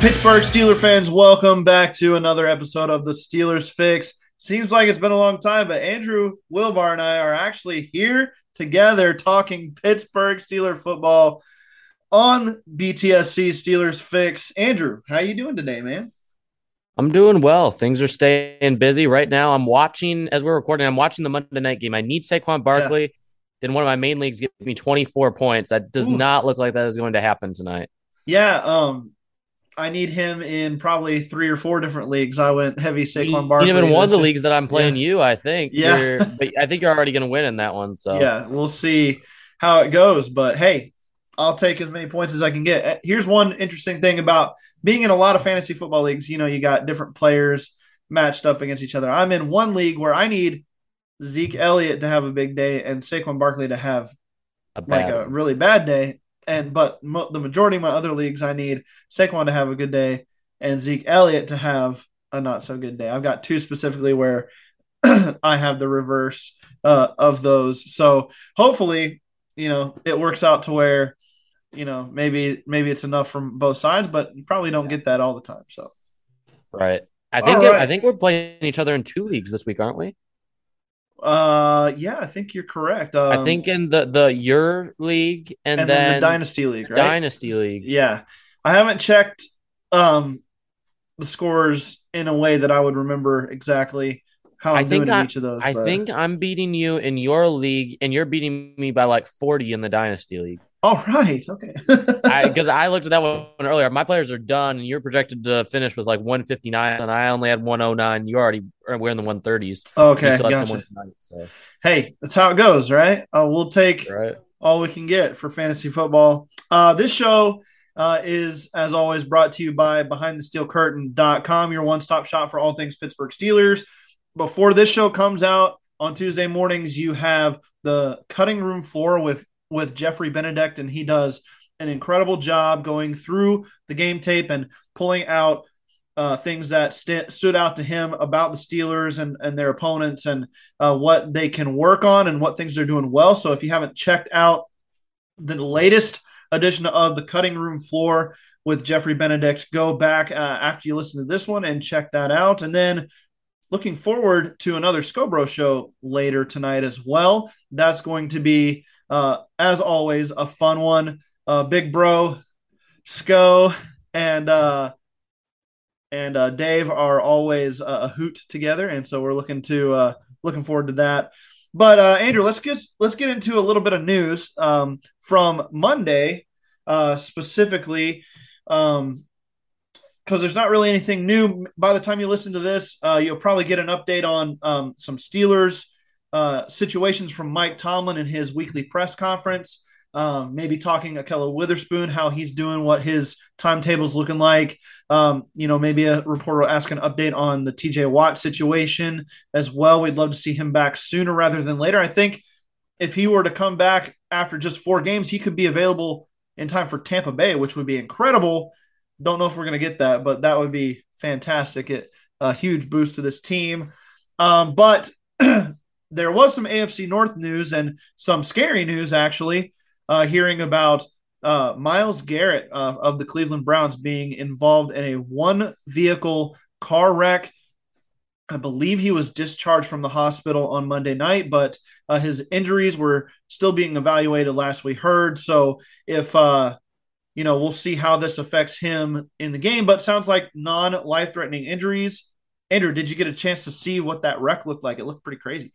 Pittsburgh Steeler fans, welcome back to another episode of the Steelers Fix. Seems like it's been a long time, but Andrew Wilbar and I are actually here together talking Pittsburgh Steeler football on BTSC Steelers Fix. Andrew, how you doing today, man? I'm doing well. Things are staying busy right now. I'm watching as we're recording. I'm watching the Monday night game. I need Saquon Barkley. Yeah. Then one of my main leagues give me 24 points. That does Ooh. not look like that is going to happen tonight. Yeah, um, I need him in probably three or four different leagues. I went heavy Saquon Barkley. Even one of the leagues that I'm playing yeah. you, I think. Yeah, but I think you're already going to win in that one. So yeah, we'll see how it goes. But hey, I'll take as many points as I can get. Uh, here's one interesting thing about being in a lot of fantasy football leagues. You know, you got different players matched up against each other. I'm in one league where I need Zeke Elliott to have a big day and Saquon Barkley to have a like a really bad day and but mo- the majority of my other leagues, I need Saquon to have a good day and Zeke Elliott to have a not so good day. I've got two specifically where I have the reverse uh, of those. So hopefully, you know, it works out to where, you know, maybe maybe it's enough from both sides, but you probably don't get that all the time. So, right. I think right. I think we're playing each other in two leagues this week, aren't we? Uh, yeah, I think you're correct. Um, I think in the the your league and, and then, then, the dynasty league, right? Dynasty league. Yeah, I haven't checked um the scores in a way that I would remember exactly how I'm I think doing I, in each of those. I but... think I'm beating you in your league, and you're beating me by like 40 in the dynasty league. All right. Okay. Because I, I, looked at that one earlier. My players are done, and you're projected to finish with like 159, and I only had 109. You already we're in the 130s. Okay. Gotcha. So. Hey, that's how it goes, right? Uh, we'll take right. all we can get for fantasy football. Uh, this show uh, is, as always, brought to you by BehindTheSteelCurtain.com, your one stop shop for all things Pittsburgh Steelers. Before this show comes out on Tuesday mornings, you have the cutting room floor with with Jeffrey Benedict, and he does an incredible job going through the game tape and pulling out uh, things that st- stood out to him about the Steelers and, and their opponents and uh, what they can work on and what things they're doing well. So if you haven't checked out the latest edition of the cutting room floor with Jeffrey Benedict, go back uh, after you listen to this one and check that out. And then looking forward to another Scobro show later tonight as well. That's going to be uh, as always, a fun one. Uh, Big Bro, Sco, and uh, and uh, Dave are always a hoot together, and so we're looking to uh, looking forward to that. But uh, Andrew, let's get let's get into a little bit of news um, from Monday, uh, specifically, because um, there's not really anything new. By the time you listen to this, uh, you'll probably get an update on um, some Steelers uh, situations from Mike Tomlin in his weekly press conference. Um, maybe talking Ahkello Witherspoon, how he's doing, what his timetable's looking like. Um, you know, maybe a reporter will ask an update on the TJ Watt situation as well. We'd love to see him back sooner rather than later. I think if he were to come back after just four games, he could be available in time for Tampa Bay, which would be incredible. Don't know if we're going to get that, but that would be fantastic. It a huge boost to this team. Um, but there was some AFC North news and some scary news actually. Uh, hearing about uh, Myles Garrett uh, of the Cleveland Browns being involved in a one vehicle car wreck. I believe he was discharged from the hospital on Monday night, but uh, his injuries were still being evaluated last we heard. So if uh, you know, we'll see how this affects him in the game. But sounds like non life threatening injuries. Andrew, did you get a chance to see what that wreck looked like? It looked pretty crazy.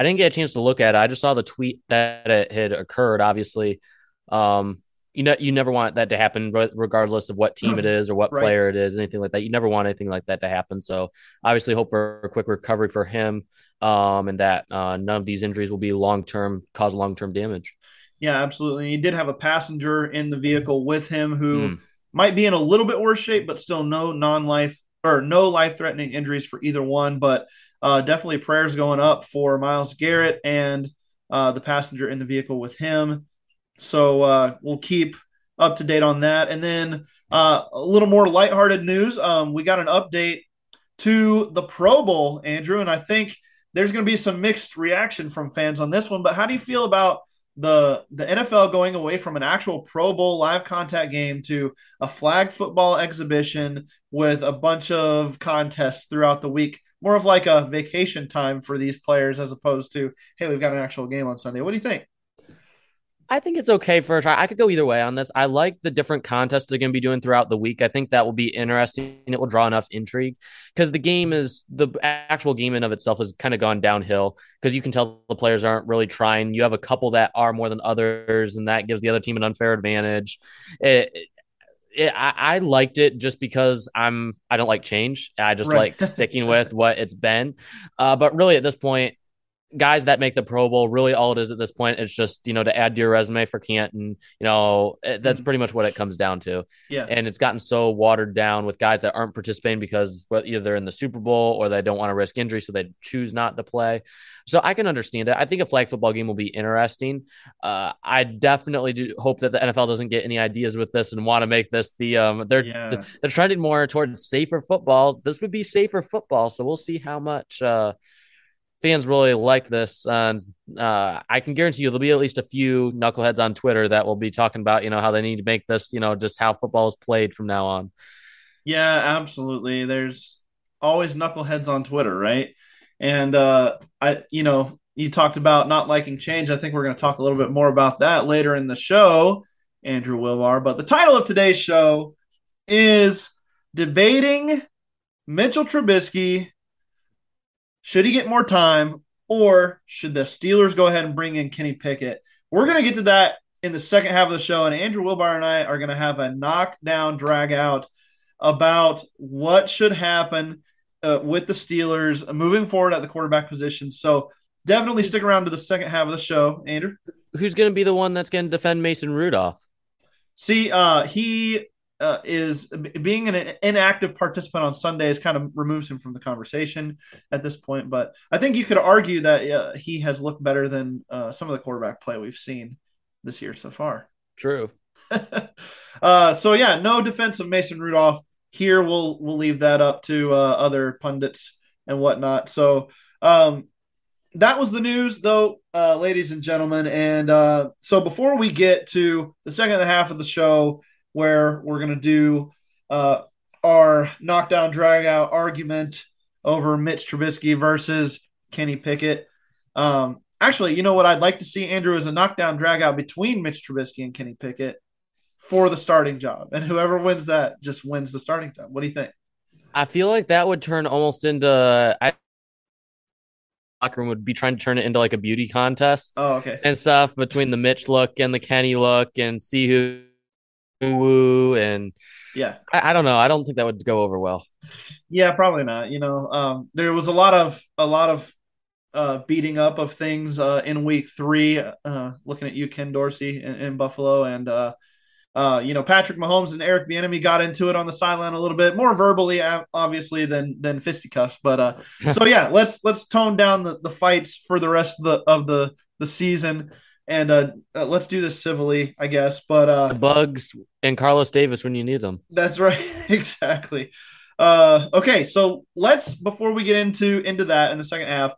I didn't get a chance to look at it. I just saw the tweet that it had occurred. Obviously, um, you know, you never want that to happen, regardless of what team it is or what right. player it is, anything like that. You never want anything like that to happen. So, obviously, hope for a quick recovery for him, um, and that uh, none of these injuries will be long term, cause long term damage. Yeah, absolutely. He did have a passenger in the vehicle with him who mm. might be in a little bit worse shape, but still no non life or no life threatening injuries for either one. But uh, definitely prayers going up for Myles Garrett and uh, the passenger in the vehicle with him. So uh, we'll keep up to date on that. And then uh, a little more lighthearted news. Um, we got an update to the Pro Bowl, Andrew, and I think there's going to be some mixed reaction from fans on this one. But how do you feel about the the NFL going away from an actual Pro Bowl live contact game to a flag football exhibition with a bunch of contests throughout the week. More of like a vacation time for these players as opposed to, hey, we've got an actual game on Sunday. What do you think? I think it's okay for a try. I could go either way on this. I like the different contests they're going to be doing throughout the week. I think that will be interesting. It will draw enough intrigue because the game is the actual game in of itself has kind of gone downhill because you can tell the players aren't really trying. You have a couple that are more than others, and that gives the other team an unfair advantage. It, it, I, I, liked it just because I'm I don't like change. I just right. like sticking with what it's been. Uh, but really, at this point, guys that make the Pro Bowl, really all it is at this point is just, you know, to add to your resume for Canton. You know, eh, that's mm-hmm. pretty much what it comes down to. Yeah. And it's gotten so watered down with guys that aren't participating because either they're in the Super Bowl or they don't want to risk injury, so they choose not to play. So I can understand it. I think a flag football game will be interesting. Uh, I definitely do hope that the NFL doesn't get any ideas with this and want to make this the um they're yeah. they're trending more towards safer football. This would be safer football, so we'll see how much uh fans really like this, and uh, I can guarantee you there'll be at least a few knuckleheads on Twitter that will be talking about you know how they need to make this you know just how football is played from now on. Yeah, absolutely. There's always knuckleheads on Twitter, right? And uh, I, you know, you talked about not liking change. I think we're going to talk a little bit more about that later in the show, Andrew Wilbar. But the title of today's show is debating Mitchell Trubisky should he get more time, or should the Steelers go ahead and bring in Kenny Pickett? We're going to get to that in the second half of the show, and Andrew Wilbar and I are going to have a knockdown drag out about what should happen uh, with the Steelers moving forward at the quarterback position. So definitely stick around to the second half of the show, Andrew. Who's going to be the one that's going to defend Mason Rudolph? See, uh, he uh, is being an inactive participant on Sundays kind of removes him from the conversation at this point. But I think you could argue that uh, he has looked better than uh, some of the quarterback play we've seen this year so far. True. Uh, so yeah, no defense of Mason Rudolph here. We'll we'll leave that up to uh, other pundits and whatnot. So um, that was the news, though, uh, ladies and gentlemen. And so before we get to the second half of the show where we're going to do uh, our knockdown drag out argument over Mitch Trubisky versus Kenny Pickett. Um, actually, you know what I'd like to see, Andrew, is a knockdown drag out between Mitch Trubisky and Kenny Pickett for the starting job. And whoever wins that just wins the starting job. What do you think? I feel like that would turn almost into I locker room would be trying to turn it into like a beauty contest. Oh, okay. And stuff between the Mitch look and the Kenny look and see who woo and yeah. I, I, don't know. I don't think that would go over well. Yeah probably not. You know um, there was a lot of a lot of uh, beating up of things uh, in week three uh, looking at you ken dorsey in, in buffalo and uh, uh, you know patrick mahomes and eric bieniemy got into it on the sideline a little bit more verbally obviously than than fisticuffs but uh, so yeah let's let's tone down the, the fights for the rest of the of the the season and uh, uh, let's do this civilly, I guess. But uh, the bugs and Carlos Davis when you need them. That's right, exactly. Uh, okay, so let's before we get into into that in the second half,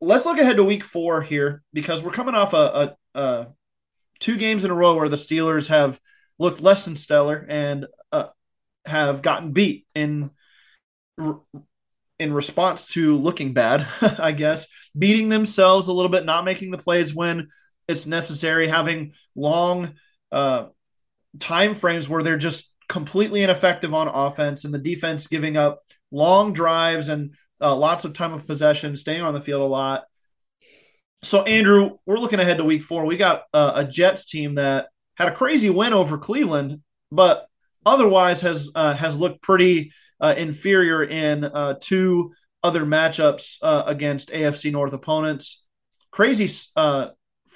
let's look ahead to Week Four here because we're coming off a, a, a two games in a row where the Steelers have looked less than stellar and uh, have gotten beat in in response to looking bad, I guess, beating themselves a little bit, not making the plays when it's necessary having long uh, time frames where they're just completely ineffective on offense and the defense giving up long drives and uh, lots of time of possession, staying on the field a lot. So, Andrew, we're looking ahead to week four. We got uh, a Jets team that had a crazy win over Cleveland, but otherwise has uh, has looked pretty uh, inferior in uh, two other matchups uh, against AFC North opponents. Crazy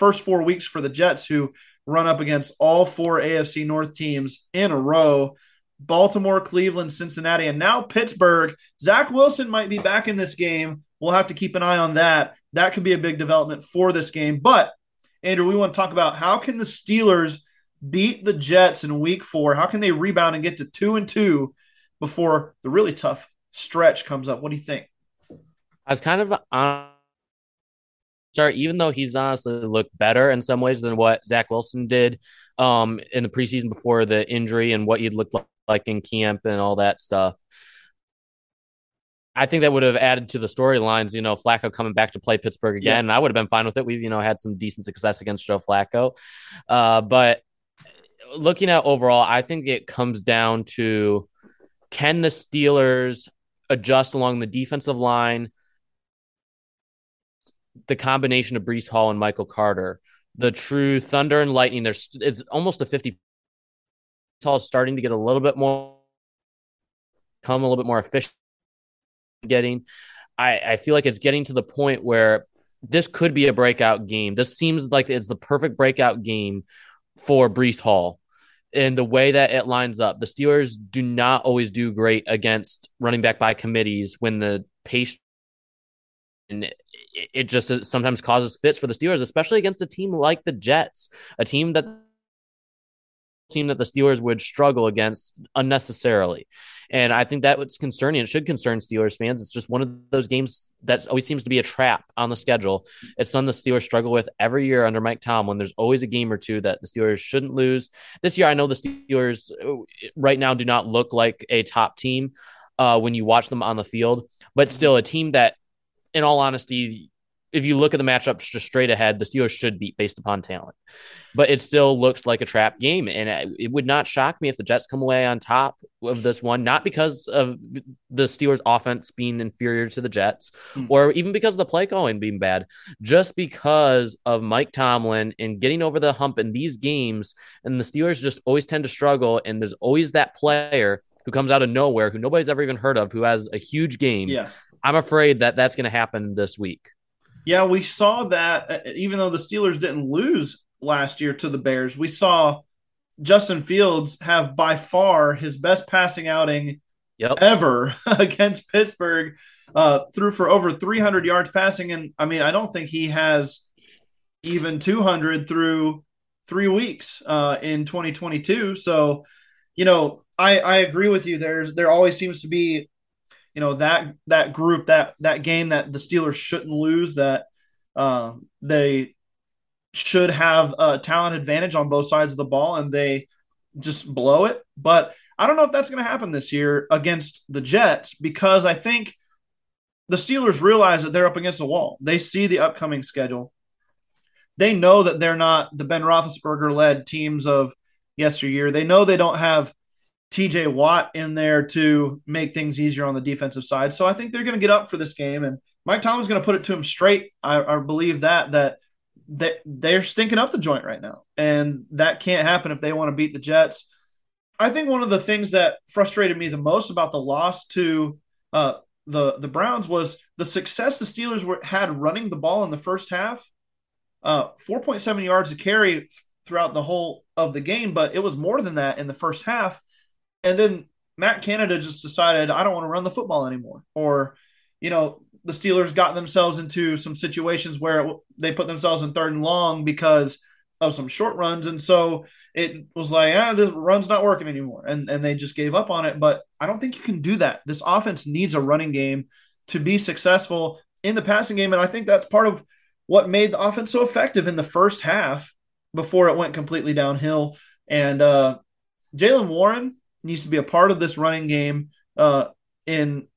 first four weeks for the Jets, who run up against all four AFC North teams in a row. Baltimore, Cleveland, Cincinnati, and now Pittsburgh. Zach Wilson might be back in this game. We'll have to keep an eye on that. That could be a big development for this game. But Andrew, we want to talk about how can the Steelers beat the Jets in week four? How can they rebound and get to two and two before the really tough stretch comes up? What do you think? I was kind of on start, even though he's honestly looked better in some ways than what Zach Wilson did um, in the preseason before the injury and what he'd looked like in camp and all that stuff. I think that would have added to the storylines, you know, Flacco coming back to play Pittsburgh again. Yeah. And I would have been fine with it. We've, you know, had some decent success against Joe Flacco. Uh, but looking at overall, I think it comes down to can the Steelers adjust along the defensive line, the combination of Breece Hall and Michael Carter, the true thunder and lightning. There's it's almost a 50 Hall starting to get a little bit more come a little bit more efficient getting. I, I feel like it's getting to the point where this could be a breakout game. This seems like it's the perfect breakout game for Breece Hall. And the way that it lines up, the Steelers do not always do great against running back by committees when the pace and it just sometimes causes fits for the Steelers, especially against a team like the Jets, a team that team that the Steelers would struggle against unnecessarily. And I think that what's concerning. It should concern Steelers fans. It's just one of those games that always seems to be a trap on the schedule. It's something the Steelers struggle with every year under Mike Tomlin. There's always a game or two that the Steelers shouldn't lose. This year, I know the Steelers uh, right now do not look like a top team uh, when you watch them on the field, but still a team that, in all honesty, if you look at the matchups just straight ahead, the Steelers should beat based upon talent. But it still looks like a trap game. And it would not shock me if the Jets come away on top of this one, not because of the Steelers' offense being inferior to the Jets mm. or even because of the play calling being bad, just because of Mike Tomlin and getting over the hump in these games. And the Steelers just always tend to struggle. And there's always that player who comes out of nowhere who nobody's ever even heard of who has a huge game. Yeah. I'm afraid that that's going to happen this week. Yeah, we saw that uh, even though the Steelers didn't lose last year to the Bears, we saw Justin Fields have by far his best passing outing yep. ever against Pittsburgh. Uh, threw for over 300 yards passing, and I mean, I don't think he has even 200 through three weeks uh, in 2022. So, you know, I I agree with you. There's there always seems to be you know that that group that that game that the Steelers shouldn't lose that uh, they should have a talent advantage on both sides of the ball and they just blow it. But I don't know if that's going to happen this year against the Jets because I think the Steelers realize that they're up against a wall. They see the upcoming schedule. They know that they're not the Ben Roethlisberger led teams of yesteryear. They know they don't have TJ Watt in there to make things easier on the defensive side. So I think they're going to get up for this game, and Mike Tomlin's going to put it to him straight. I, I believe that that that they're stinking up the joint right now, and that can't happen if they want to beat the Jets. I think one of the things that frustrated me the most about the loss to uh, the the Browns was the success the Steelers were, had running the ball in the first half. Uh, 4.7 yards a carry throughout the whole of the game, but it was more than that in the first half and then Matt Canada just decided I don't want to run the football anymore, or you know the Steelers got themselves into some situations where they put themselves in third and long because of some short runs, and so it was like ah the run's not working anymore, and and they just gave up on it. But I don't think you can do that. This offense needs a running game to be successful in the passing game, and I think that's part of what made the offense so effective in the first half before it went completely downhill. And uh, Jaylen Warren, needs to be a part of this running game uh, in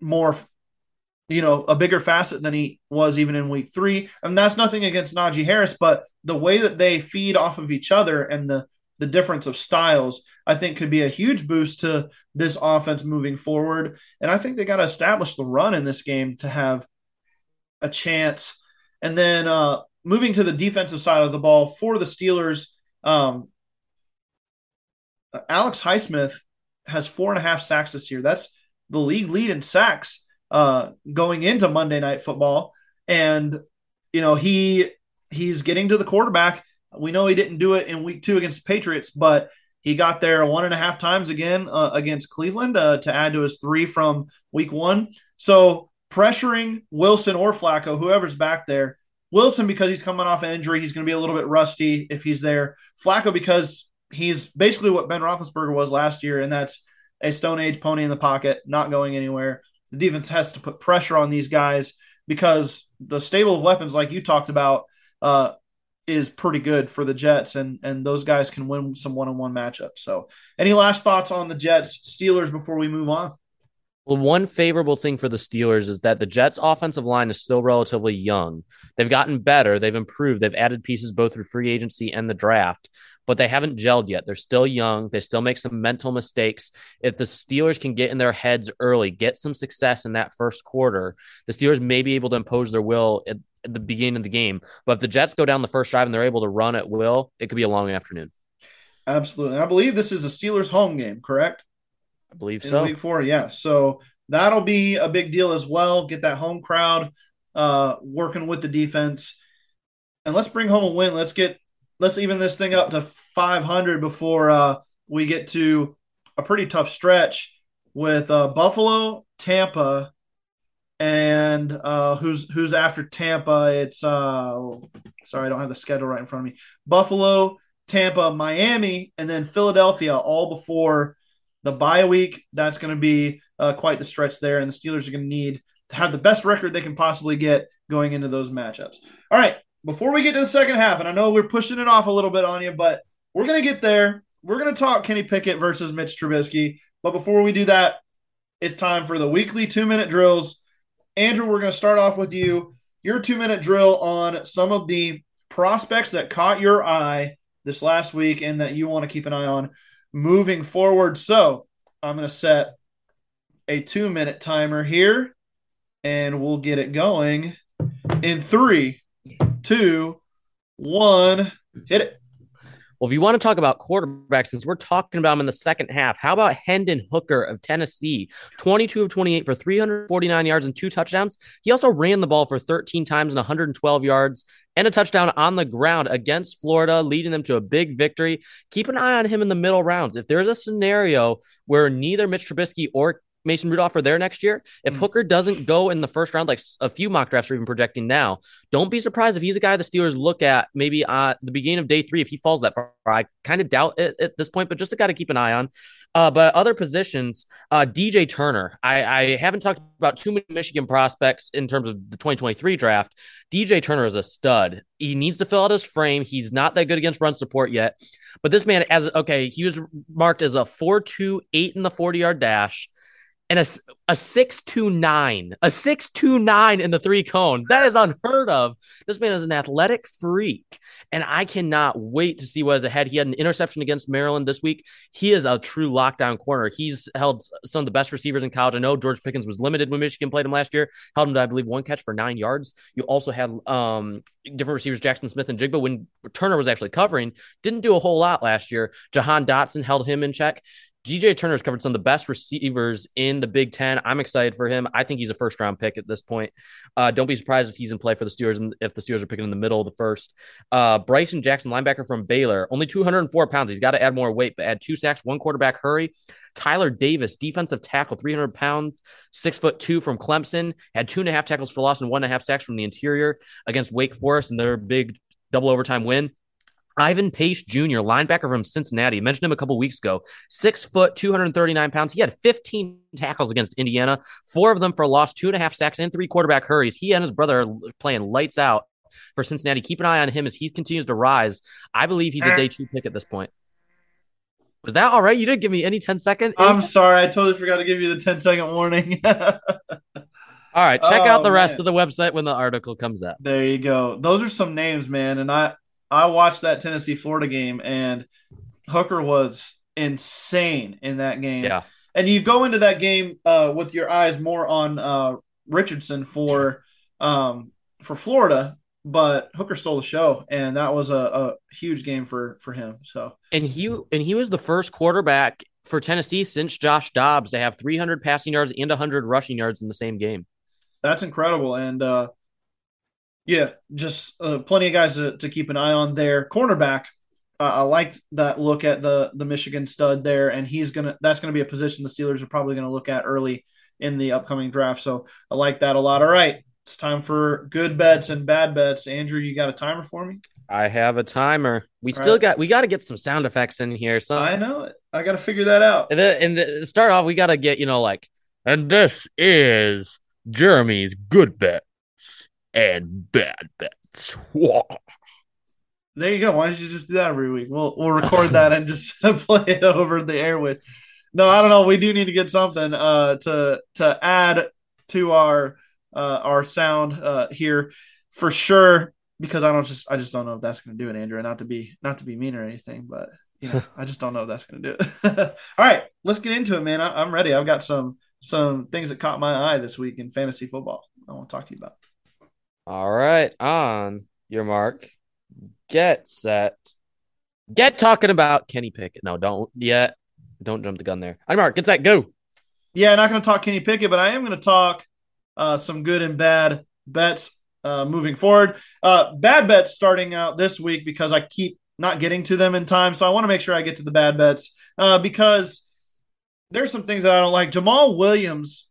more, you know, a bigger facet than he was even in week three. And that's nothing against Najee Harris, but the way that they feed off of each other and the the difference of styles, I think could be a huge boost to this offense moving forward. And I think they got to establish the run in this game to have a chance. And then uh, moving to the defensive side of the ball for the Steelers, um, Alex Highsmith has four and a half sacks this year. That's the league lead in sacks uh, going into Monday Night Football, and you know he he's getting to the quarterback. We know he didn't do it in Week Two against the Patriots, but he got there one and a half times again uh, against Cleveland uh, to add to his three from Week One. So pressuring Wilson or Flacco, whoever's back there. Wilson because he's coming off an injury, he's going to be a little bit rusty if he's there. Flacco because he's basically what Ben Roethlisberger was last year, and that's a Stone Age pony in the pocket, not going anywhere. the defense has to put pressure on these guys because the stable of weapons, like you talked about, uh, is pretty good for the Jets, and and those guys can win some one on one matchups. So, any last thoughts on the Jets Steelers before we move on? Well, one favorable thing for the Steelers is that the Jets' offensive line is still relatively young. They've gotten better, they've improved, they've added pieces both through free agency and the draft, but they haven't gelled yet. They're still young. They still make some mental mistakes. If the Steelers can get in their heads early, get some success in that first quarter, the Steelers may be able to impose their will at, at the beginning of the game. But if the Jets go down the first drive and they're able to run at will, it could be a long afternoon. Absolutely. I believe this is a Steelers home game, correct? I believe so. Week four, yeah. So that'll be a big deal as well. Get that home crowd uh, working with the defense, and let's bring home a win. Let's get let's even this thing up to 500 before uh, we get to a pretty tough stretch with uh, Buffalo, Tampa, and uh, who's who's after Tampa? It's uh, sorry, I don't have the schedule right in front of me. Buffalo, Tampa, Miami, and then Philadelphia, all before the bye week. That's going to be uh, quite the stretch there, and the Steelers are going to need to have the best record they can possibly get going into those matchups. All right, before we get to the second half, and I know we're pushing it off a little bit on you, but we're going to get there. We're going to talk Kenny Pickett versus Mitch Trubisky. But before we do that, it's time for the weekly two minute drills. Andrew, we're going to start off with you. Your two minute drill on some of the prospects that caught your eye this last week and that you want to keep an eye on moving forward. So I'm going to set a two minute timer here and we'll get it going in three, two, one. Hit it. Well, if you want to talk about quarterbacks, since we're talking about them in the second half, how about Hendon Hooker of Tennessee? 22 of 28 for 349 yards and two touchdowns. He also ran the ball for 13 times and 112 yards and a touchdown on the ground against Florida, leading them to a big victory. Keep an eye on him in the middle rounds. If there's a scenario where neither Mitch Trubisky or Mason Rudolph are there next year. If mm. Hooker doesn't go in the first round, like a few mock drafts are even projecting now, don't be surprised if he's a guy the Steelers look at maybe at the beginning of day three if he falls that far. I kind of doubt it at this point, but just a guy to keep an eye on. Uh, but other positions, uh, DJ Turner. I, I haven't talked about too many Michigan prospects in terms of the 2023 draft. DJ Turner is a stud. He needs to fill out his frame. He's not that good against run support yet. But this man, as okay, he was marked as a 4 2 8 in the 40 yard dash and a, a 629, a 629 in the three cone. That is unheard of. This man is an athletic freak, and I cannot wait to see what is ahead. He had an interception against Maryland this week. He is a true lockdown corner. He's held some of the best receivers in college. I know George Pickens was limited when Michigan played him last year, held him to, I believe, one catch for nine yards. You also had um, different receivers, Jaxon Smith-Njigba, when Turner was actually covering, didn't do a whole lot last year. Jahan Dotson held him in check. DJ Turner's covered some of the best receivers in the Big Ten. I'm excited for him. I think he's a first round pick at this point. Uh, don't be surprised if he's in play for the Steelers and if the Steelers are picking in the middle of the first. Uh, Bryson Jackson, linebacker from Baylor, only 204 pounds. He's got to add more weight, but add two sacks, one quarterback hurry. Tyler Davis, defensive tackle, 300 pounds, six foot two from Clemson, had two and a half tackles for loss and one and a half sacks from the interior against Wake Forest in their big double overtime win. Ivan Pace Jr., linebacker from Cincinnati. I mentioned him a couple weeks ago. Six foot, 239 pounds. He had 15 tackles against Indiana, four of them for a loss, two and a half sacks, and three quarterback hurries. He and his brother are playing lights out for Cincinnati. Keep an eye on him as he continues to rise. I believe he's a day two pick at this point. Was that all right? You didn't give me any 10 second. I'm sorry. I totally forgot to give you the 10 second warning. all right. Check oh, out the rest man. of the website when the article comes out. There you go. Those are some names, man. And I, I watched that Tennessee Florida game and Hooker was insane in that game. Yeah. And you go into that game uh, with your eyes more on uh, Richardson for um, for Florida, but Hooker stole the show, and that was a, a huge game for for him. So and he and he was the first quarterback for Tennessee since Josh Dobbs to have 300 passing yards and 100 rushing yards in the same game. That's incredible, and uh, yeah, just uh, plenty of guys to, to keep an eye on there. Cornerback, uh, I like that look at the the Michigan stud there, and he's gonna that's gonna be a position the Steelers are probably gonna look at early in the upcoming draft. So I like that a lot. All right, it's time for good bets and bad bets. Andrew, you got a timer for me? I have a timer. We All still right. got we got to get some sound effects in here. So I know it. I got to figure that out. And, then, and to start off, we got to get you know like And this is Jeremy's good bets and bad bets. There you go. Why don't you just do that every week? We'll we'll record that and just play it over the air with. No, I don't know. We do need to get something uh, to to add to our uh, our sound uh, here for sure because I don't just I just don't know if that's going to do it, Andrew. Not to be not to be mean or anything, but you know I just don't know if that's going to do it. All right, let's get into it, man. I, I'm ready. I've got some some things that caught my eye this week in fantasy football. I want to talk to you about. All right, on your mark, get set, get talking about Kenny Pickett. No, don't yet. Don't jump the gun there. On mark, get set, go. Yeah, not going to talk Kenny Pickett, but I am going to talk uh, some good and bad bets uh, moving forward. Uh, bad bets starting out this week because I keep not getting to them in time. So I want to make sure I get to the bad bets uh, because there's some things that I don't like. Jamaal Williams,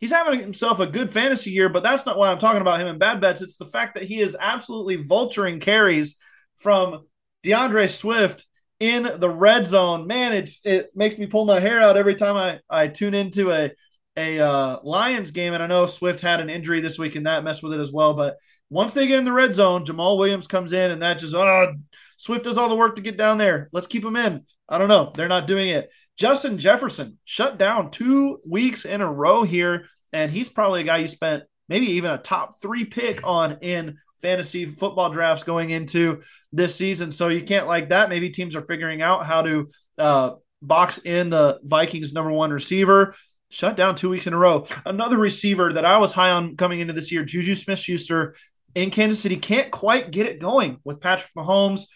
he's having himself a good fantasy year, but that's not why I'm talking about him in bad bets. It's the fact that he is absolutely vulturing carries from DeAndre Swift in the red zone. Man, it's it makes me pull my hair out every time I, I tune into a a uh, Lions game, and I know Swift had an injury this week, and that messed with it as well. But once they get in the red zone, Jamaal Williams comes in, and that just oh, Swift does all the work to get down there. Let's keep him in. I don't know. They're not doing it. Justin Jefferson shut down two weeks in a row here, and he's probably a guy you spent maybe even a top three pick on in fantasy football drafts going into this season. So you can't like that. Maybe teams are figuring out how to uh, box in the Vikings' number one receiver shut down two weeks in a row. Another receiver that I was high on coming into this year, Juju Smith Schuster in Kansas City, can't quite get it going with Patrick Mahomes.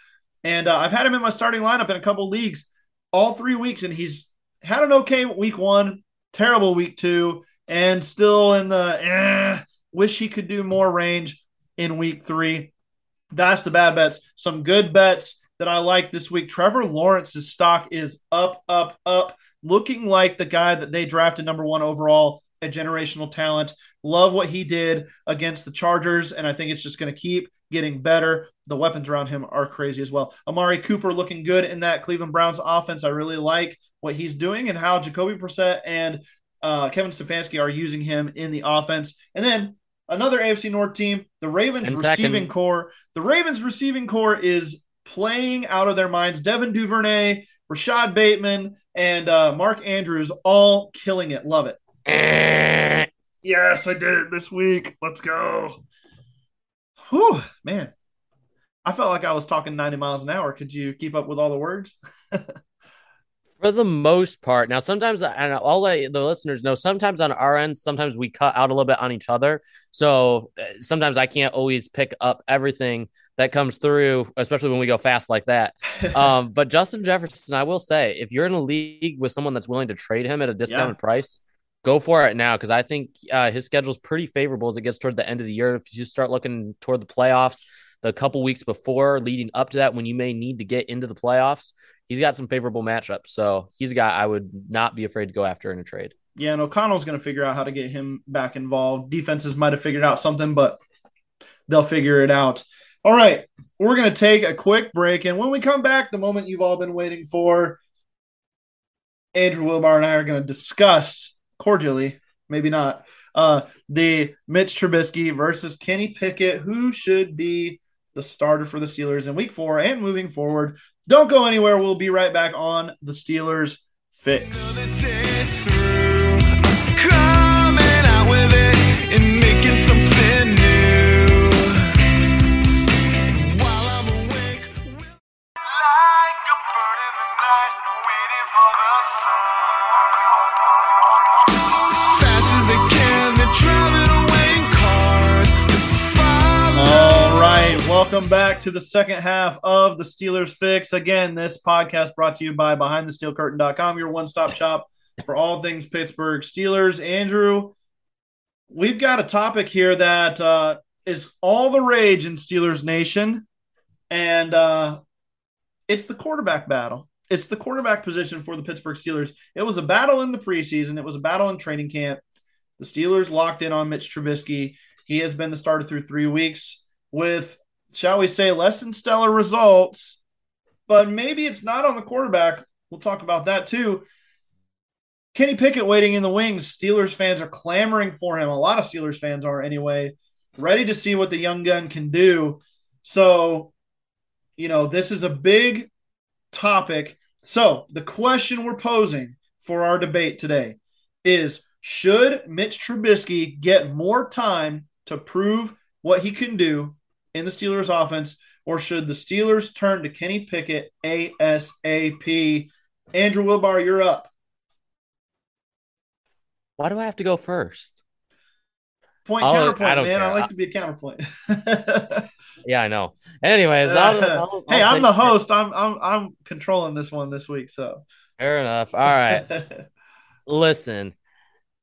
And uh, I've had him in my starting lineup in a couple leagues all three weeks, and he's had an okay week one, terrible week two, and still in the eh, wish he could do more range in week three. That's the bad bets. Some good bets that I like this week. Trevor Lawrence's stock is up, up, up looking like the guy that they drafted number one overall, a generational talent. Love what he did against the Chargers, and I think it's just going to keep getting better. The weapons around him are crazy as well. Amari Cooper looking good in that Cleveland Browns offense. I really like what he's doing and how Jacoby Brissett and uh, Kevin Stefanski are using him in the offense. And then another AFC North team, the Ravens and receiving second. corps. The Ravens receiving corps is playing out of their minds. Devin Duvernay, Rashod Bateman, and uh, Mark Andrews all killing it. Love it. Yes, I did it this week. Let's go. Whew, man. I felt like I was talking 90 miles an hour. Could you keep up with all the words? For the most part. Now, sometimes, and I'll let the listeners know, sometimes on our end, sometimes we cut out a little bit on each other. So uh, sometimes I can't always pick up everything that comes through, especially when we go fast like that. um, but Justin Jefferson, I will say, if you're in a league with someone that's willing to trade him at a discounted yeah. price, go for it now because I think uh, his schedule is pretty favorable as it gets toward the end of the year. If you start looking toward the playoffs, the couple weeks before leading up to that, when you may need to get into the playoffs, he's got some favorable matchups. So he's a guy I would not be afraid to go after in a trade. Yeah, and O'Connell's going to figure out how to get him back involved. Defenses might have figured out something, but they'll figure it out. All right, we're going to take a quick break. And when we come back, the moment you've all been waiting for, Andrew Wilbar and I are going to discuss cordially, maybe not, uh, the Mitch Trubisky versus Kenny Pickett, who should be the starter for the Steelers in week four and moving forward. Don't go anywhere. We'll be right back on the Steelers Fix. Welcome back to the second half of the Steelers Fix. Again, this podcast brought to you by BehindTheSteelCurtain.com, your one-stop shop for all things Pittsburgh Steelers. Andrew, we've got a topic here that uh, is all the rage in Steelers Nation, and uh, it's the quarterback battle. It's the quarterback position for the Pittsburgh Steelers. It was a battle in the preseason. It was a battle in training camp. The Steelers locked in on Mitch Trubisky. He has been the starter through three weeks with shall we say, less than stellar results, but maybe it's not on the quarterback. We'll talk about that too. Kenny Pickett waiting in the wings. Steelers fans are clamoring for him. A lot of Steelers fans are anyway, ready to see what the young gun can do. So, you know, this is a big topic. So, the question we're posing for our debate today is should Mitch Trubisky get more time to prove what he can do in the Steelers offense, or should the Steelers turn to Kenny Pickett ASAP? Andrew Wilbar, you're up. Why do I have to go first? Point oh, I'll, counterpoint, I man. Care. I like to be a counterpoint. yeah, I know. Anyways, I'll, I'll, hey, I'm the host. I'm I'm I'm controlling this one this week. So fair enough. All right. Listen,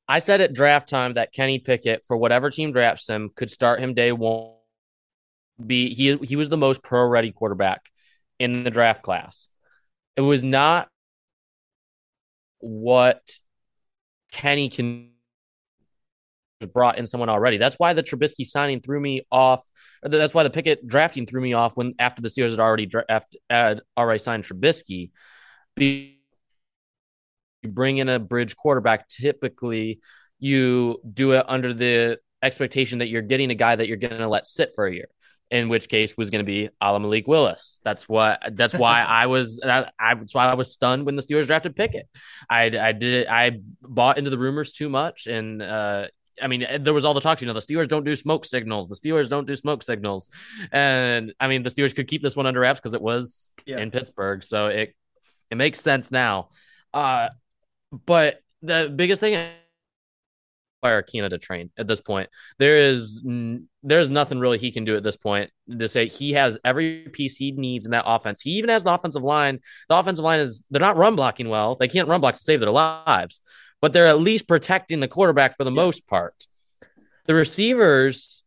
I said at draft time that Kenny Pickett, for whatever team drafts him, could start him day one. Be he he was the most pro ready quarterback in the draft class. It was not what Kenny can brought in someone already. That's why the Trubisky signing threw me off. That's why the Pickett drafting threw me off when after the Steelers had already had already signed Trubisky. Be you bring in a bridge quarterback, typically you do it under the expectation that you're getting a guy that you're going to let sit for a year. In which case was going to be Ala Malik Willis. That's what. That's why I was. I, I, that's why I was stunned when the Steelers drafted Pickett. I, I did. I bought into the rumors too much, and uh, I mean, there was all the talk. You know, the Steelers don't do smoke signals. The Steelers don't do smoke signals, and I mean, the Steelers could keep this one under wraps because it was yeah. in Pittsburgh, so it it makes sense now. Uh, but the biggest thing fire Canada train at this point. There is there's nothing really he can do at this point to say he has every piece he needs in that offense. He even has the offensive line. The offensive line is they're not run blocking well. They can't run block to save their lives, but they're at least protecting the quarterback for the yeah. most part. The receivers,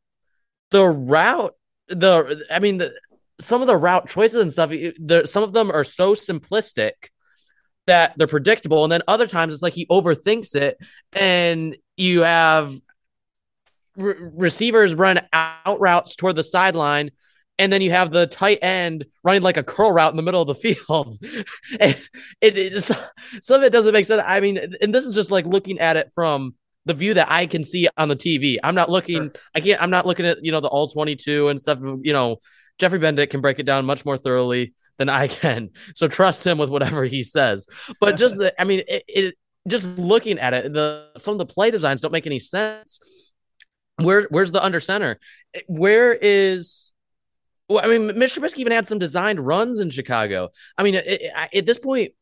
the route, the I mean the some of the route choices and stuff. The, some of them are so simplistic that they're predictable. And then other times it's like he overthinks it and you have re- receivers run out routes toward the sideline. And then you have the tight end running like a curl route in the middle of the field. and it, it, some of it doesn't make sense. I mean, and this is just like looking at it from the view that I can see on the TV. I'm not looking, sure. I can't, I'm not looking at, you know, the all 22 and stuff. You know, Jeffrey Benedict can break it down much more thoroughly than I can. So trust him with whatever he says. But just the, I mean, it, it just looking at it, the some of the play designs don't make any sense. Where where's the under center? Where is well, I mean, Mitch Trubisky even had some designed runs in Chicago. I mean, it, it, at this point,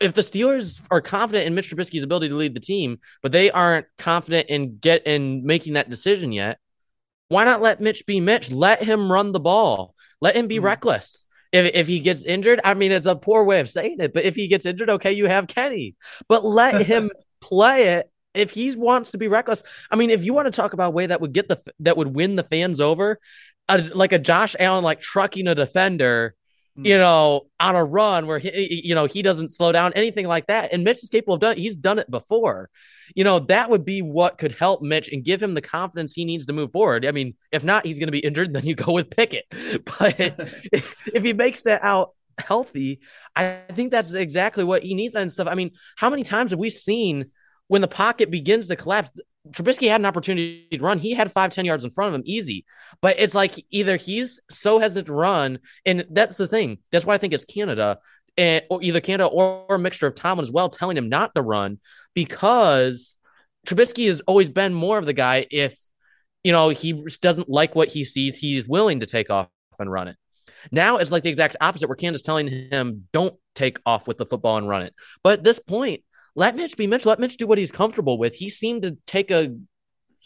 if the Steelers are confident in Mitch Trubisky's ability to lead the team, but they aren't confident in get in making that decision yet, why not let Mitch be Mitch? Let him run the ball. Let him be mm. reckless if, if he gets injured, I mean, it's a poor way of saying it, but if he gets injured, okay, you have Kenny, but let him play it if he wants to be reckless. I mean, if you want to talk about a way that would get the that would win the fans over, like a Josh Allen like trucking a defender. Hmm. you know, on a run where he, you know, he doesn't slow down, anything like that. And Mitch is capable of doing. He's done it before you know, that would be what could help Mitch and give him the confidence he needs to move forward. I mean, if not, he's going to be injured, then you go with Pickett. But if he makes that out healthy, I think that's exactly what he needs and stuff. I mean, how many times have we seen when the pocket begins to collapse? Trubisky had an opportunity to run. He had five, 10 yards in front of him, easy. But it's like either he's so hesitant to run, and that's the thing. That's why I think it's Canada and or either Canada or, or a mixture of Tomlin as well, telling him not to run because Trubisky has always been more of the guy. If you know he doesn't like what he sees, he's willing to take off and run it. Now it's like the exact opposite, where Canada's telling him don't take off with the football and run it. But at this point, let Mitch be Mitch. Let Mitch do what he's comfortable with. He seemed to take a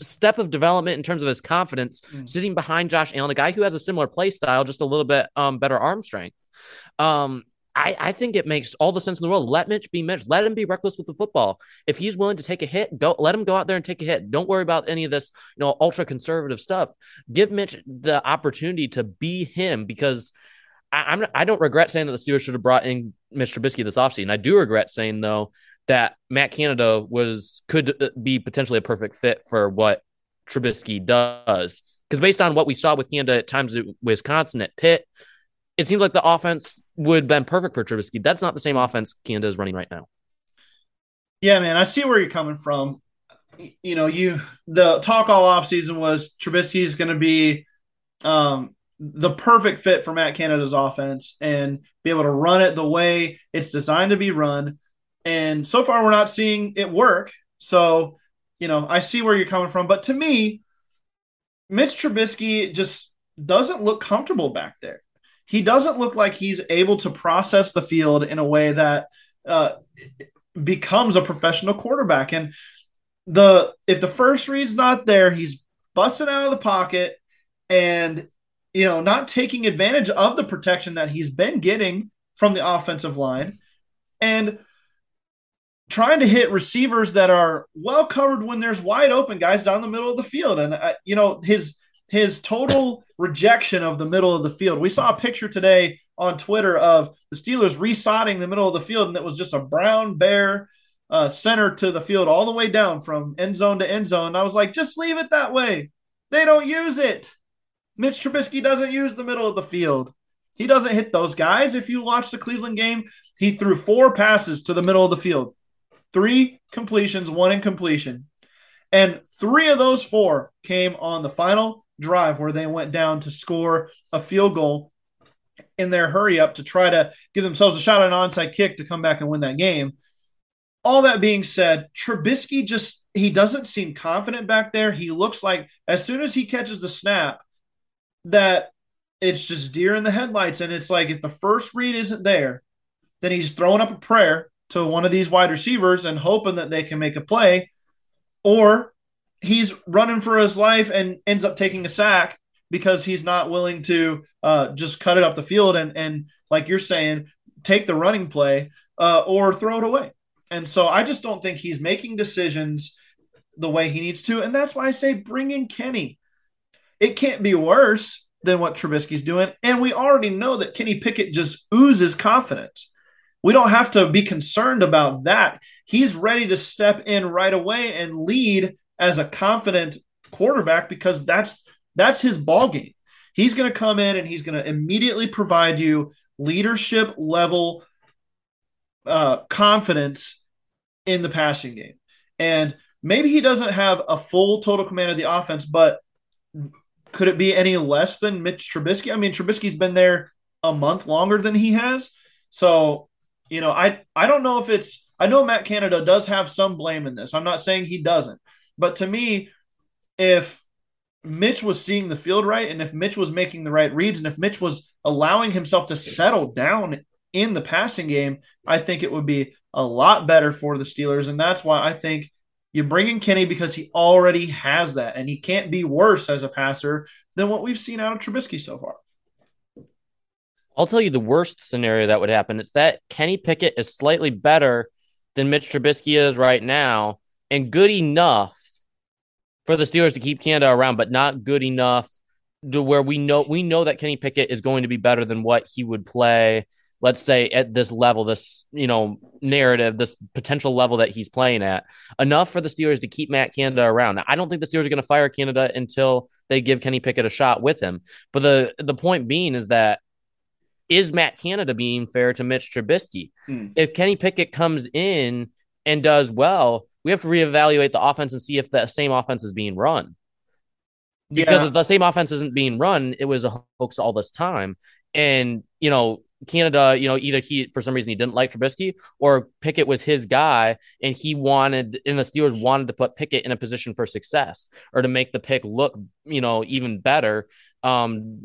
step of development in terms of his confidence, mm. sitting behind Josh Allen, a guy who has a similar play style, just a little bit um, better arm strength. Um, I, I think it makes all the sense in the world. Let Mitch be Mitch. Let him be reckless with the football. If he's willing to take a hit, go let him go out there and take a hit. Don't worry about any of this, you know, ultra conservative stuff. Give Mitch the opportunity to be him because I, I'm I don't regret saying that the Steelers should have brought in Mitch Trubisky this offseason. I do regret saying though that Matt Canada was could uh, be potentially a perfect fit for what Trubisky does. Because based on what we saw with Canada at times at Wisconsin at Pitt, it seems like the offense would have been perfect for Trubisky. That's not the same offense Canada is running right now. Yeah, man, I see where you're coming from. You know, you the talk all off season was Trubisky is going to be um, the perfect fit for Matt Canada's offense and be able to run it the way it's designed to be run. And so far, we're not seeing it work. So, you know, I see where you're coming from. But to me, Mitch Trubisky just doesn't look comfortable back there. He doesn't look like he's able to process the field in a way that uh, becomes a professional quarterback. And the if the first read's not there, he's busting out of the pocket and you know not taking advantage of the protection that he's been getting from the offensive line and trying to hit receivers that are well covered when there's wide open guys down the middle of the field. And uh, you know his his total rejection of the middle of the field. We saw a picture today on twitter of the steelers resodding the middle of the field and it was just a brown bare uh, center to the field all the way down from end zone to end zone. I was like just leave it that way. They don't use it. Mitch Trubisky doesn't use the middle of the field. He doesn't hit those guys. If you watch the Cleveland game, he threw four passes to the middle of the field, three completions, one incompletion. And three of those four came on the final drive where they went down to score a field goal in their hurry up to try to give themselves a shot at an onside kick to come back and win that game. All that being said, Trubisky just he doesn't seem confident back there. He looks like as soon as he catches the snap, that it's just deer in the headlights. And it's like if the first read isn't there, then he's throwing up a prayer to one of these wide receivers and hoping that they can make a play, or he's running for his life and ends up taking a sack because he's not willing to uh, just cut it up the field and and like you're saying, take the running play uh, or throw it away. And so I just don't think he's making decisions the way he needs to, and that's why I say bring in Kenny. It can't be worse than what Trubisky's doing. And we already know that Kenny Pickett just oozes confidence. We don't have to be concerned about that. He's ready to step in right away and lead as a confident quarterback because that's that's his ball game. He's going to come in and he's going to immediately provide you leadership level uh, confidence in the passing game. And maybe he doesn't have a full total command of the offense, but could it be any less than Mitch Trubisky? I mean, Trubisky's been there a month longer than he has. So, you know, I I don't know if it's I know Matt Canada does have some blame in this. I'm not saying he doesn't. But to me, if Mitch was seeing the field right and if Mitch was making the right reads and if Mitch was allowing himself to settle down in the passing game, I think it would be a lot better for the Steelers. And that's why I think you bring in Kenny because he already has that, and he can't be worse as a passer than what we've seen out of Trubisky so far. I'll tell you the worst scenario that would happen. It's that Kenny Pickett is slightly better than Mitch Trubisky is right now, and good enough for the Steelers to keep Canada around, but not good enough to where we know we know that Kenny Pickett is going to be better than what he would play let's say at this level, this you know narrative, this potential level that he's playing at, enough for the Steelers to keep Matt Canada around. Now, I don't think the Steelers are going to fire Canada until they give Kenny Pickett a shot with him. But the the point being is that is Matt Canada being fair to Mitch Trubisky? Hmm. If Kenny Pickett comes in and does well, we have to reevaluate the offense and see if the same offense is being run. Because yeah. if the same offense isn't being run, it was a hoax all this time. And, you know, Canada, you know, either he for some reason he didn't like Trubisky or Pickett was his guy and he wanted and the Steelers wanted to put Pickett in a position for success or to make the pick look, you know, even better. Um,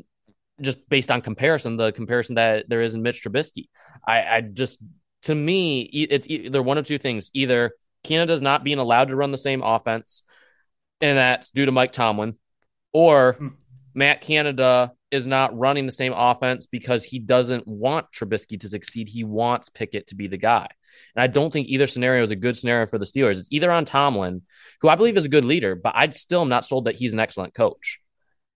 just based on comparison, the comparison that there is in Mitch Trubisky. I, I just to me, it's either one of two things. Either Canada's not being allowed to run the same offense, and that's due to Mike Tomlin, or hmm. Matt Canada is not running the same offense because he doesn't want Trubisky to succeed. He wants Pickett to be the guy. And I don't think either scenario is a good scenario for the Steelers. It's either on Tomlin, who I believe is a good leader, but I still am not sold that he's an excellent coach.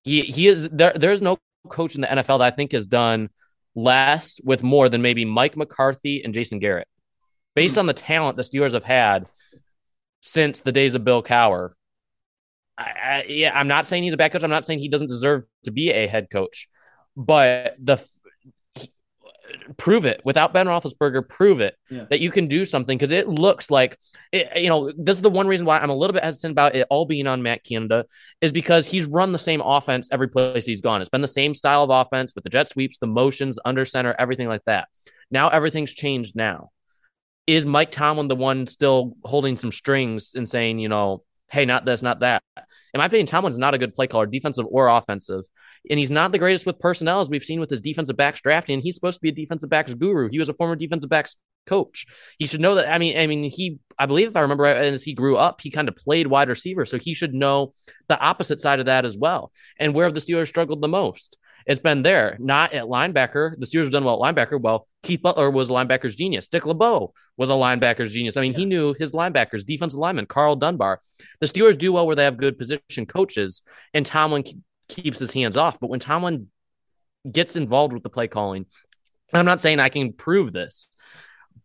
He he is there. There's no coach in the NFL that I think has done less with more than maybe Mike McCarthy and Jason Garrett, based hmm. on the talent the Steelers have had since the days of Bill Cowher. I, I, yeah, I'm not saying he's a bad coach. I'm not saying he doesn't deserve to be a head coach, but the prove it without Ben Roethlisberger. Prove it yeah. that you can do something because it looks like it, you know. This is the one reason why I'm a little bit hesitant about it all being on Matt Canada is because he's run the same offense every place he's gone. It's been the same style of offense with the jet sweeps, the motions, under center, everything like that. Now everything's changed. Now is Mike Tomlin the one still holding some strings and saying, you know, hey, not this, not that. In my opinion, Tomlin's not a good play caller, defensive or offensive. And he's not the greatest with personnel, as we've seen with his defensive backs drafting. He's supposed to be a defensive backs guru. He was a former defensive backs coach. He should know that. I mean, I mean, he, I believe, if I remember right, as he grew up, he kind of played wide receiver, so he should know the opposite side of that as well. And where have the Steelers struggled the most? It's been there, not at linebacker. The Steelers have done well at linebacker. Well, Keith Butler was a linebacker's genius. Dick LeBeau was a linebacker's genius. I mean, yeah. he knew his linebackers, defensive lineman, Karl Dunbar. The Steelers do well where they have good position coaches, and Tomlin keeps his hands off. But when Tomlin gets involved with the play calling, I'm not saying I can prove this,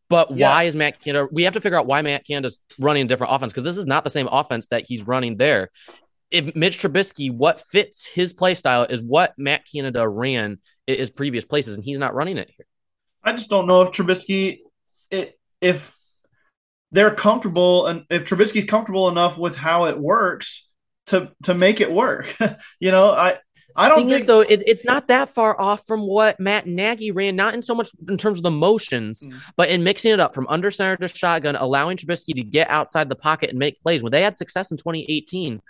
but yeah. why is Matt Canada? We have to figure out why Matt Canada's running a different offense because this is not the same offense that he's running there if Mitch Trubisky, what fits his play style is what Matt Canada ran in his previous places, and he's not running it here. I just don't know if Trubisky, if they're comfortable and if Trubisky's comfortable enough with how it works to to make it work. you know, I I don't think is, though it, it's not that far off from what Matt Nagy ran, not in so much in terms of the motions, mm. but in mixing it up from under center to shotgun, allowing Trubisky to get outside the pocket and make plays. When they had success in 2018,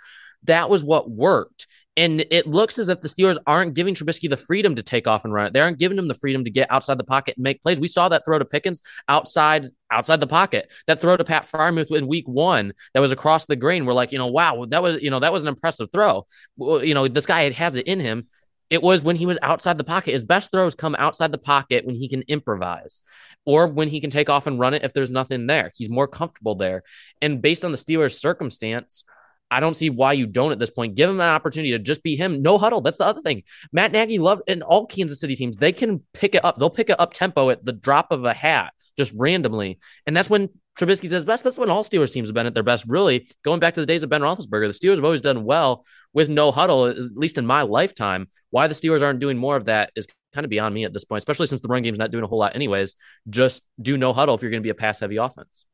that was what worked. And it looks as if the Steelers aren't giving Trubisky the freedom to take off and run it. They aren't giving him the freedom to get outside the pocket and make plays. We saw that throw to Pickens outside outside the pocket. That throw to Pat Freiermuth in Week One that was across the grain. We're like, you know, wow, that was you know that was an impressive throw. You know, this guy has it in him. It was when he was outside the pocket. His best throws come outside the pocket when he can improvise or when he can take off and run it if there's nothing there. He's more comfortable there. And based on the Steelers' circumstance, I don't see why you don't at this point. Give him an opportunity to just be him. No huddle. That's the other thing. Matt Nagy loved and all Kansas City teams, they can pick it up. They'll pick it up tempo at the drop of a hat, just randomly. And that's when Trubisky's his best. That's when all Steelers teams have been at their best. Really, going back to the days of Ben Roethlisberger, the Steelers have always done well with no huddle, at least in my lifetime. Why the Steelers aren't doing more of that is kind of beyond me at this point, especially since the run game's not doing a whole lot anyways. Just do no huddle if you're going to be a pass heavy offense.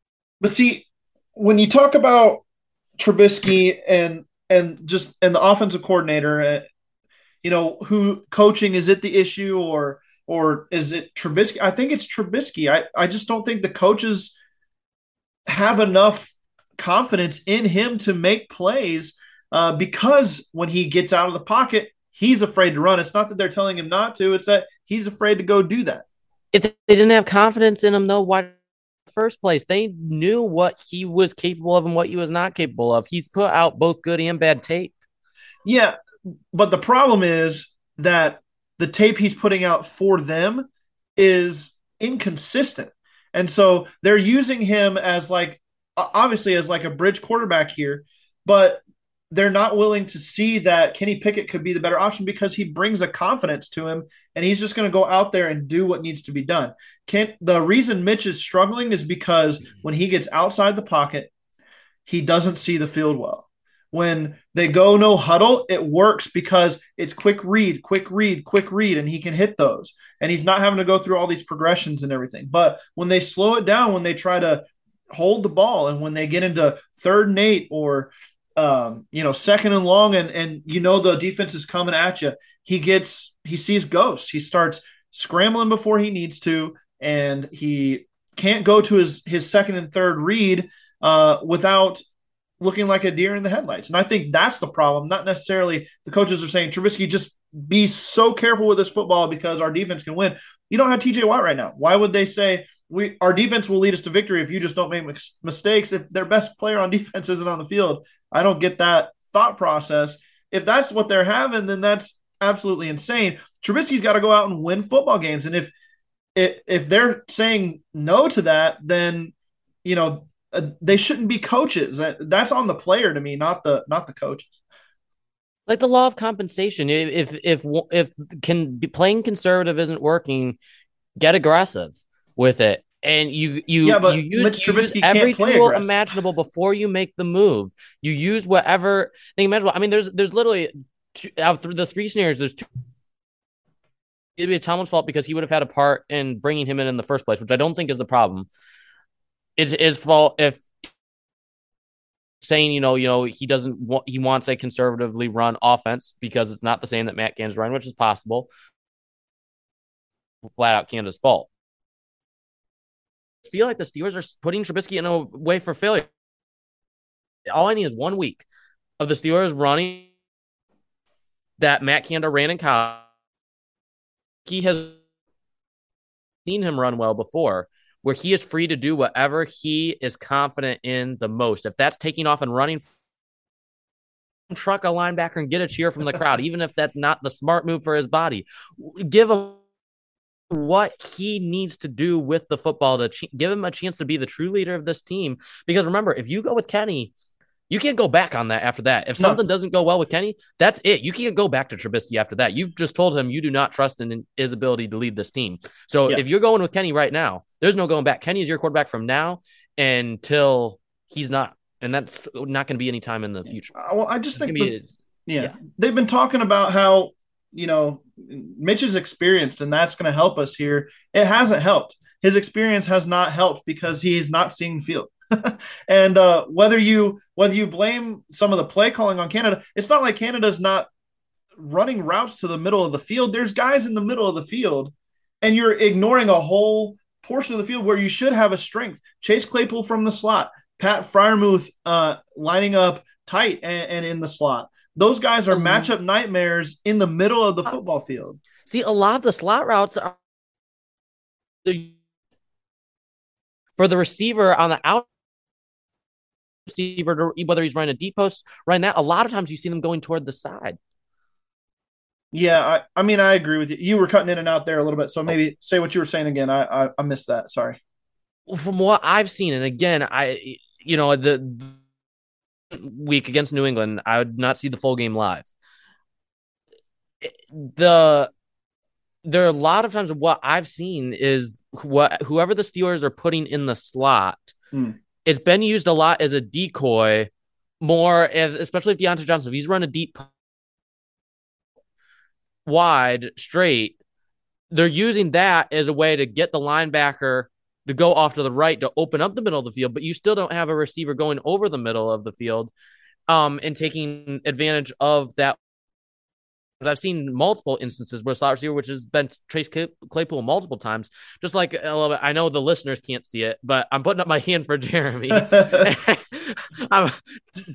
But see, when you talk about Trubisky and and just and the offensive coordinator, uh, you know, who coaching is it the issue or or is it Trubisky? I think it's Trubisky. I I just don't think the coaches have enough confidence in him to make plays uh, because when he gets out of the pocket, he's afraid to run. It's not that they're telling him not to; it's that he's afraid to go do that. If they didn't have confidence in him, though, why first place. They knew what he was capable of and what he was not capable of. He's put out both good and bad tape. Yeah, but the problem is that the tape he's putting out for them is inconsistent. And so they're using him as like obviously as like a bridge quarterback here, but they're not willing to see that Kenny Pickett could be the better option because he brings a confidence to him and he's just going to go out there and do what needs to be done. Can the reason Mitch is struggling is because when he gets outside the pocket, he doesn't see the field well. When they go no huddle, it works because it's quick read, quick read, quick read, and he can hit those. And he's not having to go through all these progressions and everything. But when they slow it down, when they try to hold the ball and when they get into third and eight or um, you know, second and long, and and you know the defense is coming at you. He gets he sees ghosts. He starts scrambling before he needs to, and he can't go to his his second and third read uh, without looking like a deer in the headlights. And I think that's the problem. Not necessarily the coaches are saying Trubisky just be so careful with this football because our defense can win. You don't have TJ Watt right now. Why would they say we our defense will lead us to victory if you just don't make mistakes if their best player on defense isn't on the field i don't get that thought process. If that's what they're having then that's absolutely insane. Trubisky's got to go out and win football games. And if if, if they're saying no to that then you know uh, they shouldn't be coaches. That's on the player to me not the not the coaches. Like the law of compensation if if if can be playing conservative isn't working get aggressive with it. And you you yeah, but you use, you use every tool aggressive. imaginable before you make the move. You use whatever thing imaginable. I mean, there's there's literally two, out through the three scenarios. There's two it'd be Tomlin's fault because he would have had a part in bringing him in in the first place, which I don't think is the problem. It's his fault if saying, you know, you know, he doesn't want he wants a conservatively run offense because it's not the same that Matt Canada's run, which is possible. Flat out Canada's fault. Feel like the Steelers are putting Trubisky in a way for failure. All I need is one week of the Steelers running that Matt Canada ran in college. He has seen him run well before where he is free to do whatever he is confident in the most. If that's taking off and running, truck a linebacker and get a cheer from the crowd, even if that's not the smart move for his body. Give him what he needs to do with the football to ch- give him a chance to be the true leader of this team. Because remember, if you go with Kenny, you can't go back on that after that. If something no. doesn't go well with Kenny, that's it. You can't go back to Trubisky after that. You've just told him you do not trust in his ability to lead this team. So yeah. if you're going with Kenny right now, there's no going back. Kenny is your quarterback from now until he's not. And that's not going to be any time in the future. Uh, well, I just think, the, yeah, yeah, they've been talking about how, you know, Mitch is experienced and that's going to help us here. It hasn't helped. His experience has not helped because he's not seeing field. and uh, whether you whether you blame some of the play calling on Canada, it's not like Canada's not running routes to the middle of the field. There's guys in the middle of the field, and you're ignoring a whole portion of the field where you should have a strength. Chase Claypool from the slot, Pat Freiermuth uh, lining up tight and, and, in the slot. Those guys are mm-hmm. matchup nightmares in the middle of the uh, football field. See, a lot of the slot routes are for the receiver on the out receiver, whether he's running a deep post, right now, a lot of times you see them going toward the side. Yeah, I, I mean, I agree with you. You were cutting in and out there a little bit, so maybe say what you were saying again. I, I, I missed that. Sorry. From what I've seen, and again, I, you know, the week against New England, I would not see the full game live. The there are a lot of times what I've seen is what whoever the Steelers are putting in the slot mm it's been used a lot as a decoy, more as, especially if Diontae Johnson, if he's run a deep wide straight, they're using that as a way to get the linebacker to go off to the right to open up the middle of the field, but you still don't have a receiver going over the middle of the field um, and taking advantage of that But I've seen multiple instances where slot receiver, which has been Chase Claypool multiple times, just like a little bit. I know the listeners can't see it, but I'm putting up my hand for Jeremy. I'm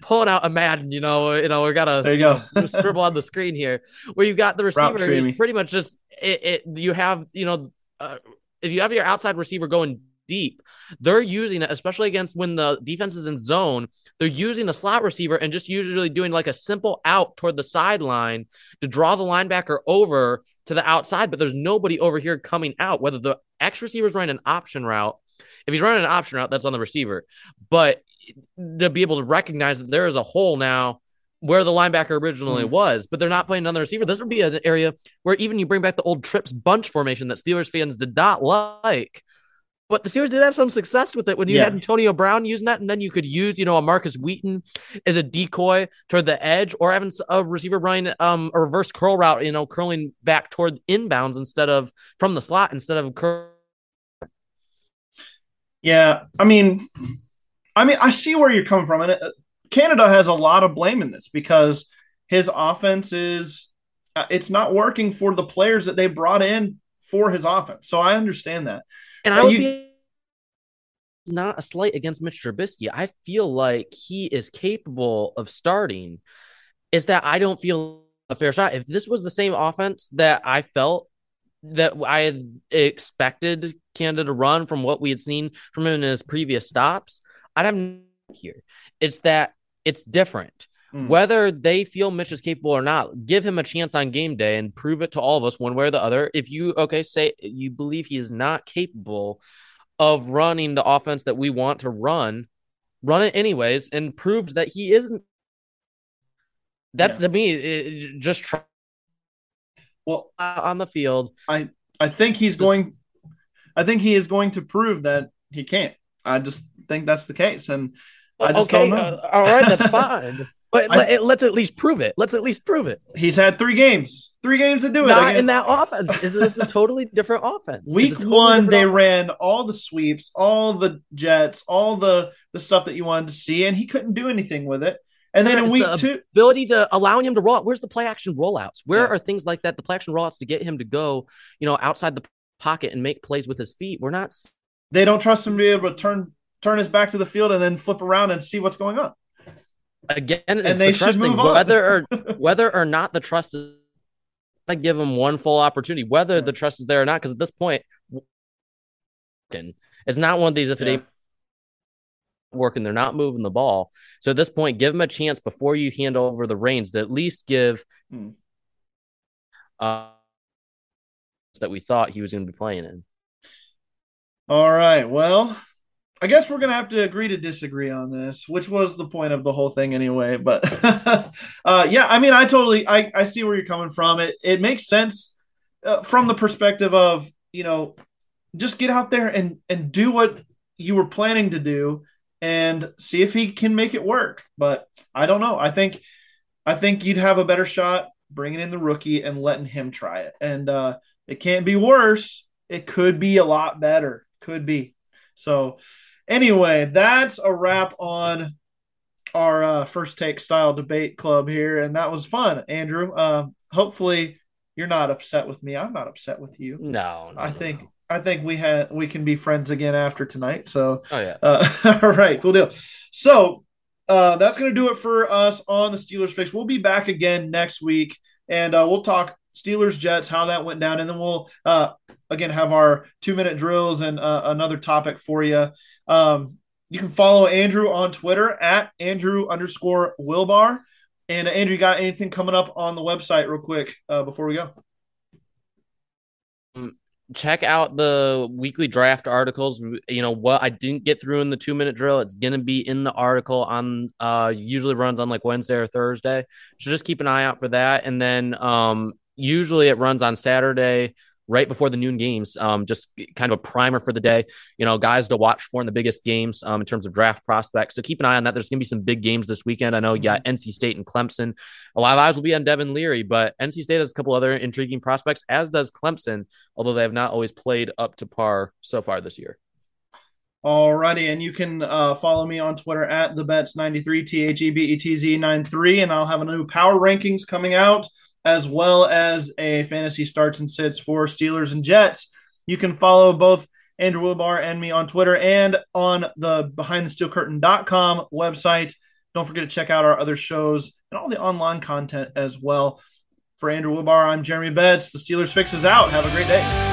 pulling out a Madden. You know, you know, we got a there you go scribble on the screen here where you got the receiver. pretty much just it, it. You have you know, uh, if you have your outside receiver going deep. They're using it, especially against when the defense is in zone. They're using the slot receiver and just usually doing like a simple out toward the sideline to draw the linebacker over to the outside. But there's nobody over here coming out, whether the X receiver is running an option route. If he's running an option route, that's on the receiver. But to be able to recognize that there is a hole now where the linebacker originally mm. was, but they're not playing another receiver. This would be an area where even you bring back the old trips bunch formation that Steelers fans did not like. But the Steelers did have some success with it when you yeah. had Antonio Brown using that, and then you could use, you know, a Markus Wheaton as a decoy toward the edge, or having a receiver running um, a reverse curl route, you know, curling back toward inbounds instead of from the slot instead of curl. Yeah, I mean, I mean, I see where you're coming from, and it, Canada has a lot of blame in this because his offense is uh, it's not working for the players that they brought in for his offense. So I understand that. And I would you, be not a slight against Mitch Trubisky. I feel like he is capable of starting. Is that I don't feel a fair shot. If this was the same offense that I felt that I had expected Canada to run from what we had seen from him in his previous stops, I'd have here. It's that it's different. Mm. Whether they feel Mitch is capable or not, give him a chance on game day and prove it to all of us one way or the other. If you okay, say you believe he is not capable of running the offense that we want to run, run it anyways, and proved that he isn't. That's yeah. to me it, just try. Well, on the field, I I think he's going. I think he is going to prove that he can't. I just think that's the case, and I just okay, uh, all right, that's fine. But I, let's at least prove it. Let's at least prove it. He's had three games, three games to do it. Not in that offense. This is a totally different offense. Week totally one, they offense. ran all the sweeps, all the jets, all the the stuff that you wanted to see, and he couldn't do anything with it. And then in week the two, ability to allowing him to roll. Where's the play action rollouts? Where yeah. are things like that? The play action rollouts to get him to go, you know, outside the pocket and make plays with his feet. We're not. They don't trust him to be able to turn turn his back to the field and then flip around and see what's going on again, and they the should move on. Whether or whether or not the trust is, I give them one full opportunity, whether the trust is there or not. Because at this point, it's not one of these. If it yeah. ain't working, they're not moving the ball. So at this point, give them a chance before you hand over the reins to at least give. Hmm. Uh, that we thought he was going to be playing in. All right. Well, I guess we're gonna have to agree to disagree on this, which was the point of the whole thing anyway. But uh, yeah, I mean, I totally I, I see where you're coming from. It it makes sense uh, from the perspective of you know just get out there and and do what you were planning to do and see if he can make it work. But I don't know. I think I think you'd have a better shot bringing in the rookie and letting him try it. And uh, it can't be worse. It could be a lot better. Could be. So Anyway, that's a wrap on our uh, first take style debate club here, and that was fun, Andrew. Uh, hopefully, you're not upset with me. I'm not upset with you. No, no I think no. I think we had we can be friends again after tonight. So, oh yeah, uh, all right, cool deal. So, uh, that's gonna do it for us on the Steelers fix. We'll be back again next week, and uh, we'll talk Steelers Jets, how that went down, and then we'll uh, again have our two minute drills and uh, another topic for you. Um, you can follow Andrew on Twitter at Andrew underscore Wilbar. And uh, Andrew, you got anything coming up on the website real quick uh, before we go? Um, check out the weekly draft articles. You know what I didn't get through in the two minute drill. It's gonna be in the article on uh usually runs on like Wednesday or Thursday. So just keep an eye out for that. And then um usually it runs on Saturday right before the noon games. Um, just kind of a primer for the day. You know, guys to watch for in the biggest games um, in terms of draft prospects. So keep an eye on that. There's going to be some big games this weekend. I know you got mm-hmm. NC State and Clemson. A lot of eyes will be on Devin Leary, but NC State has a couple other intriguing prospects, as does Clemson, although they have not always played up to par so far this year. Alrighty, and you can uh, follow me on Twitter at the bets 93 T H E B E T Z 93, and I'll have a new power rankings coming out as well as a fantasy starts and sits for Steelers and Jets. You can follow both Andrew Wilbar and me on Twitter and on the behindthesteelcurtain.com website. Don't forget to check out our other shows and all the online content as well. For Andrew Wilbar, I'm Jeremy Betts. The Steelers Fix is out. Have a great day.